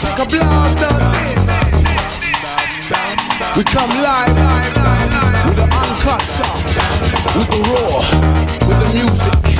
Take a blast of this. We come live with the uncut stuff, with the raw, with the music.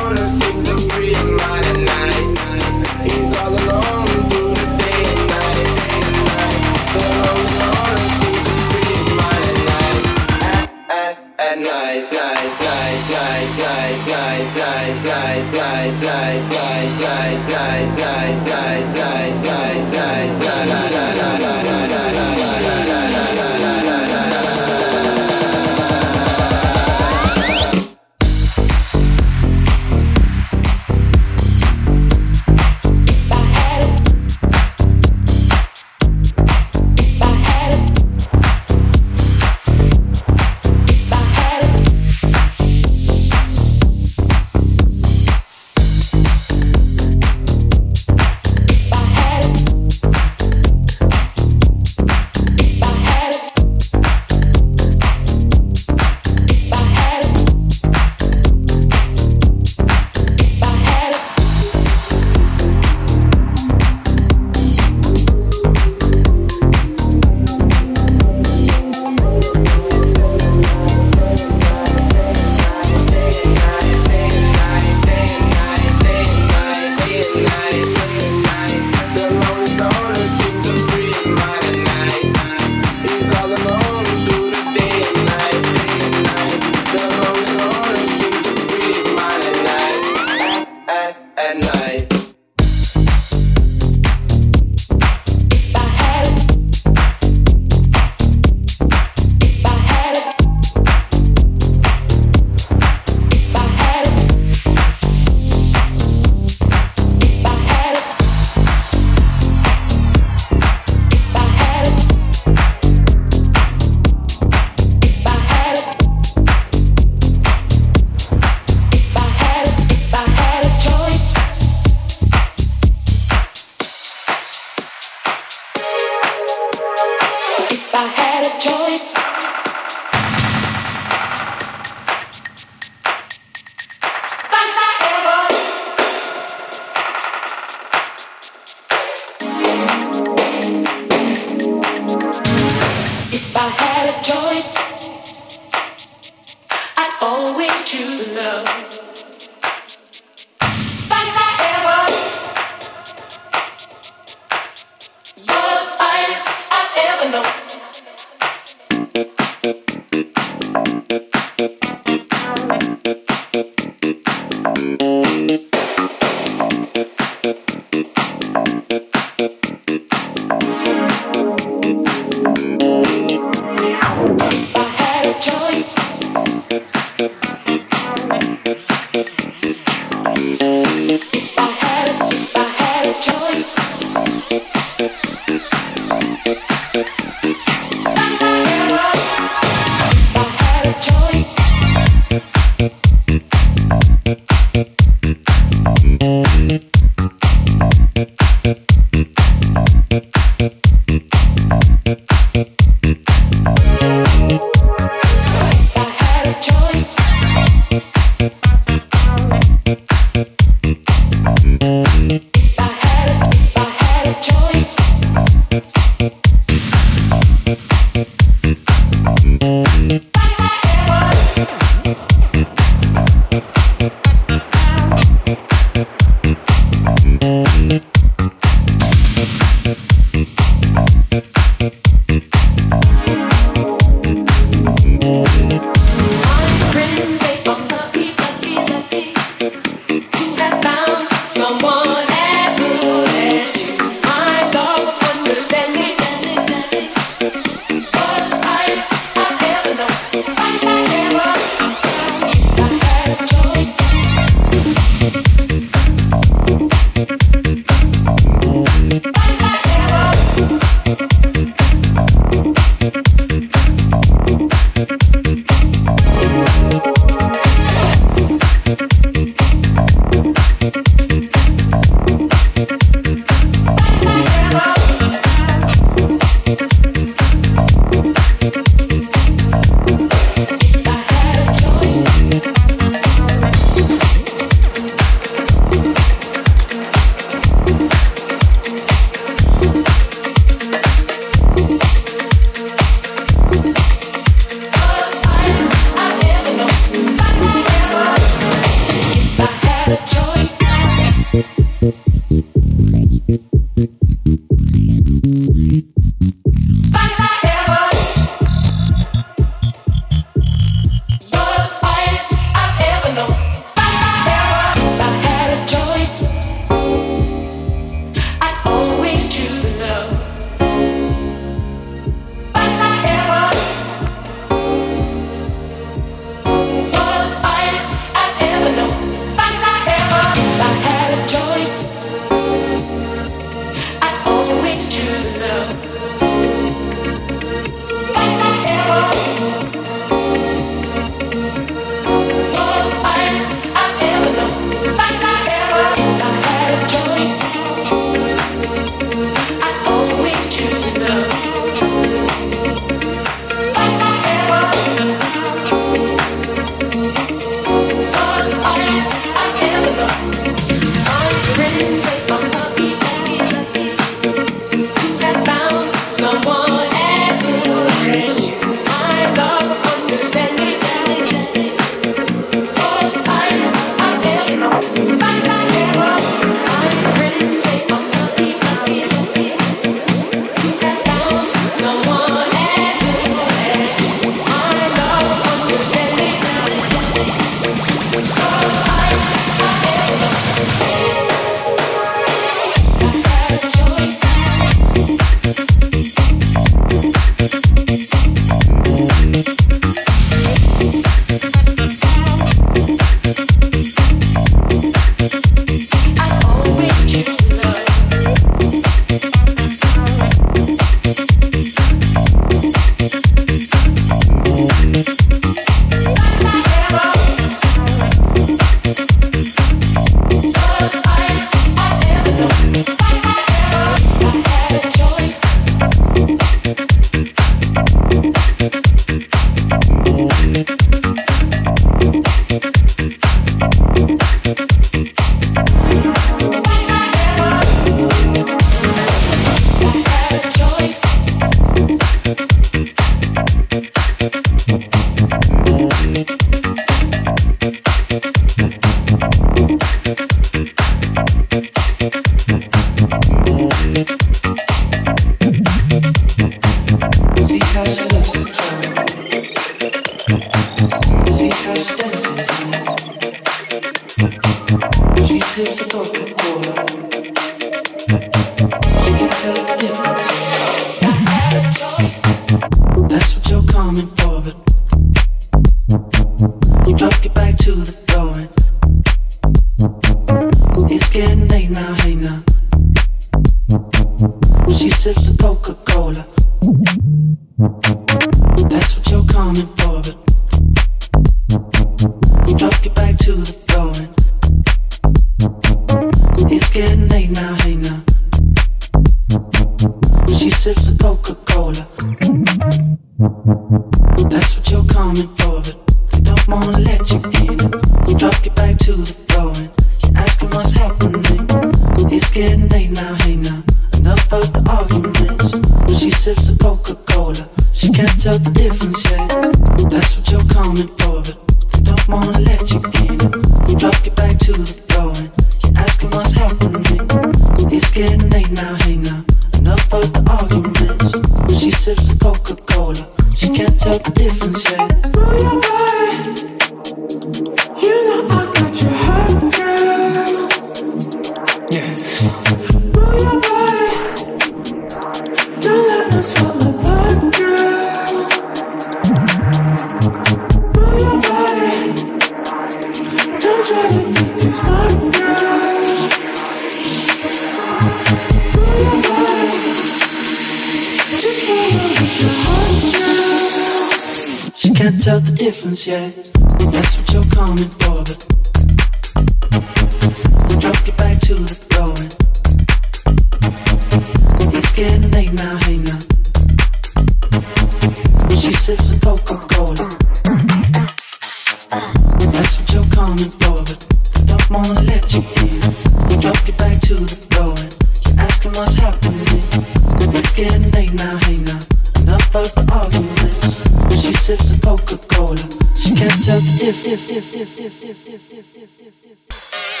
stiff, stiff, stiff, stiff, stiff.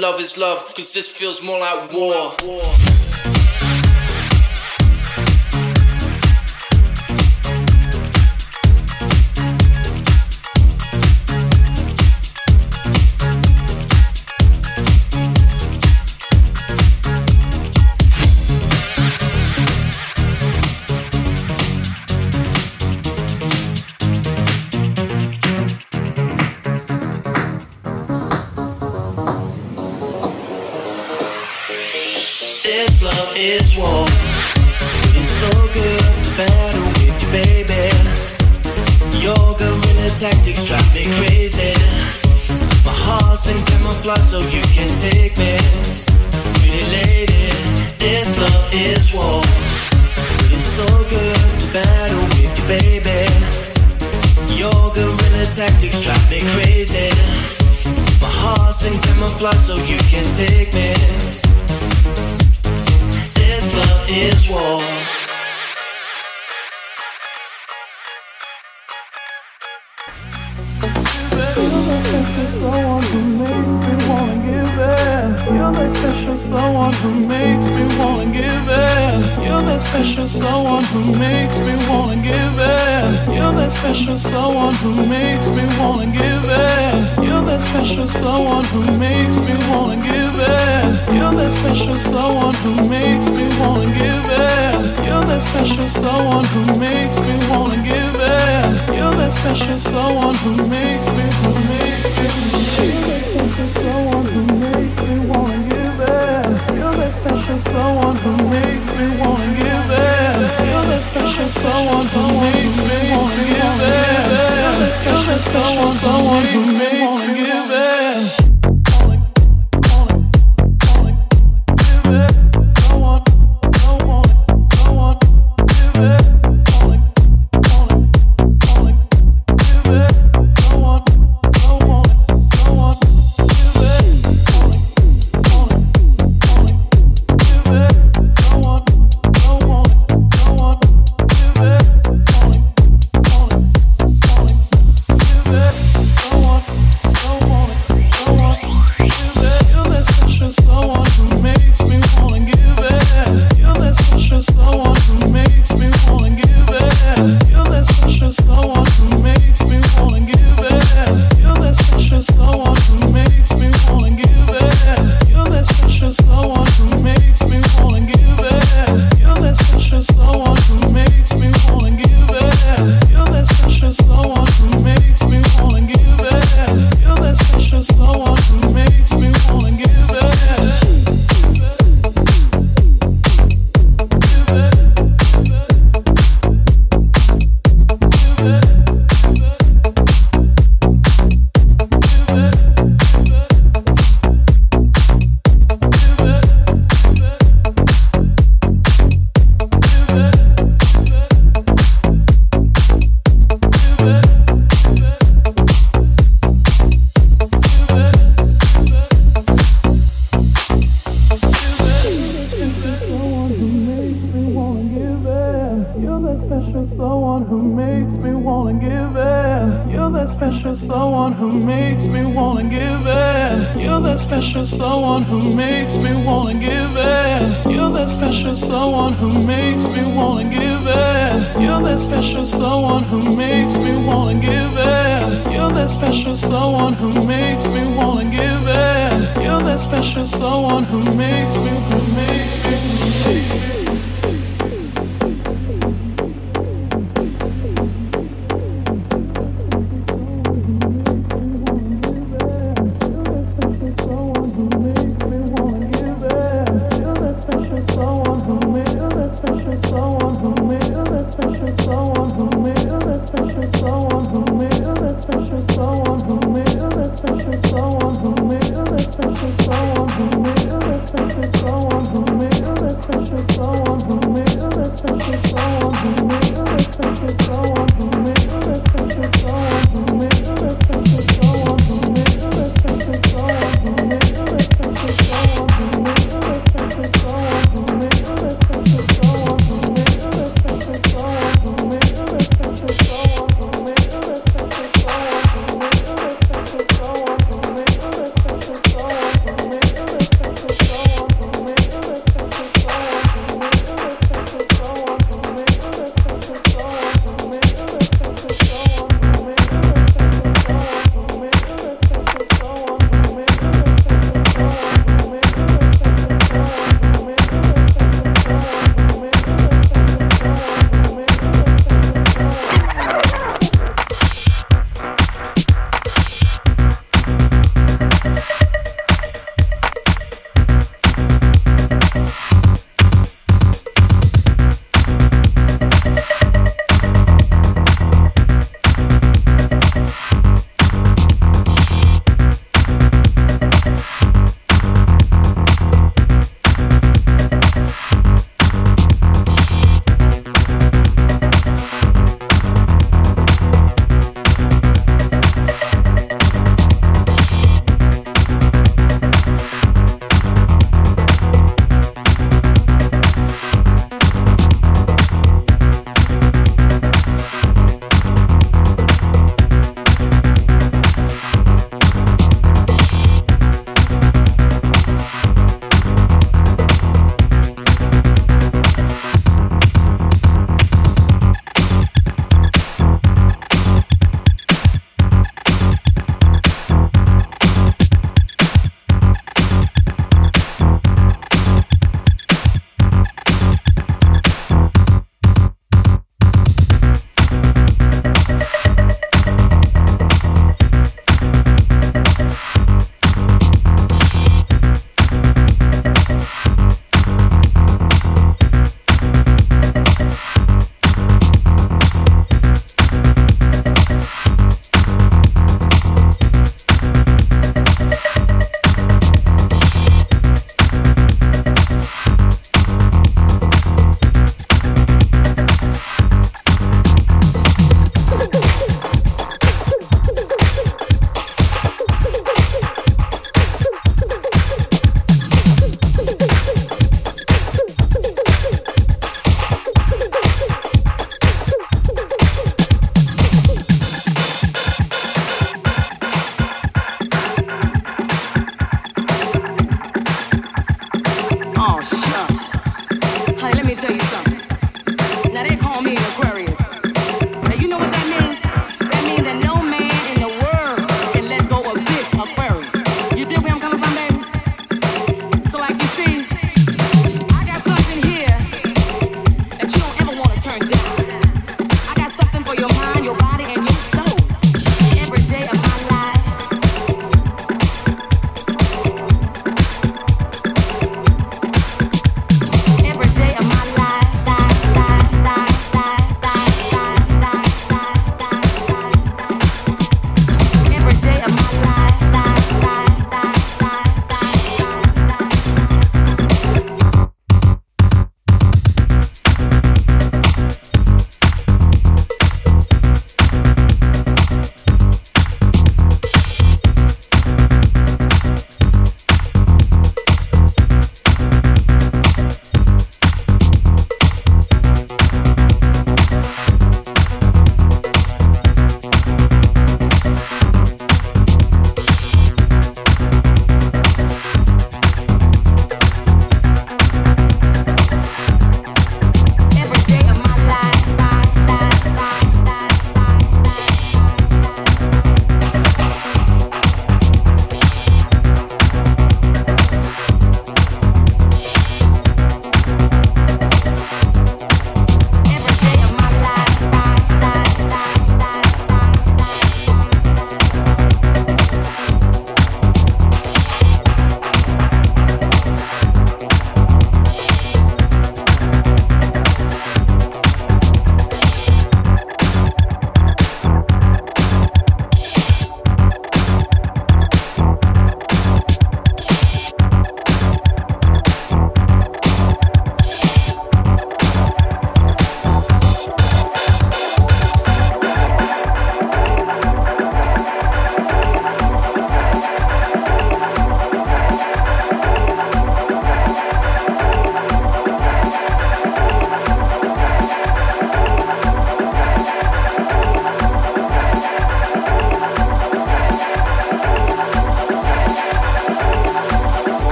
love is love, cause this feels more like war. More like war. who makes me wanna give it. You're that special someone who makes me wanna give it. You're that special someone who makes me, who makes me, who makes me wanna give it. You're that special someone who makes me wanna give it. You're that special someone who makes me wanna give it. You're that special someone, someone who makes me wanna give it.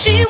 She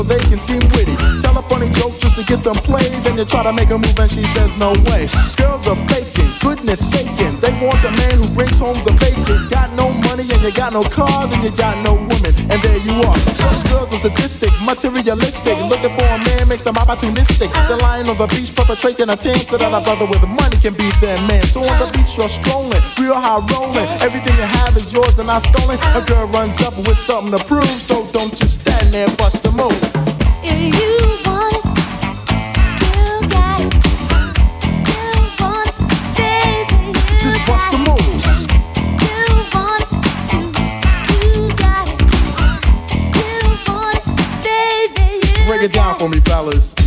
So they can seem witty. Tell a funny joke just to get some play. Then you try to make a move and she says no way. Girls are faking, goodness saking. They want a man who brings home the bacon. Got no money and you got no car, then you got no woman. And there you are. Some girls are sadistic, materialistic. Looking for a man makes them opportunistic. They're lying on the beach perpetrating a team so that a brother with money can be their man. So on the beach you're strolling, real high rolling. Everything you have is yours and not stolen. A girl runs up with something to prove, so don't just stand there, bust a move. If you Break it down for me, fellas.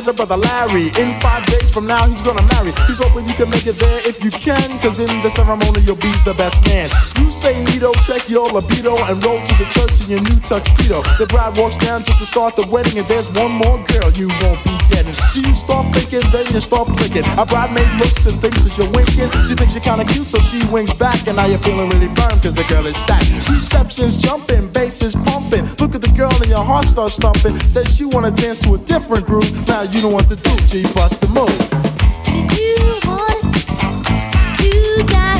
Has a brother Larry. In five days from now, he's gonna marry. He's hoping you can make it there if you can, cause in the ceremony, you'll be the best man. You say Nito, check your libido, and roll to the church in your new tuxedo. The bride walks down just to start the wedding, and there's one more girl you won't be getting. So you start thinking, then you start blinking. A bridesmaid looks and thinks that you're winking. She thinks you're kinda cute, so she winks back, and now you're feeling really firm, cause the girl is stacked. Reception's jumping, bass is pumping. Look at the girl, and your heart starts thumping. Says she wanna dance to a different groove. Now you know what to do. G bust the move. vibrations,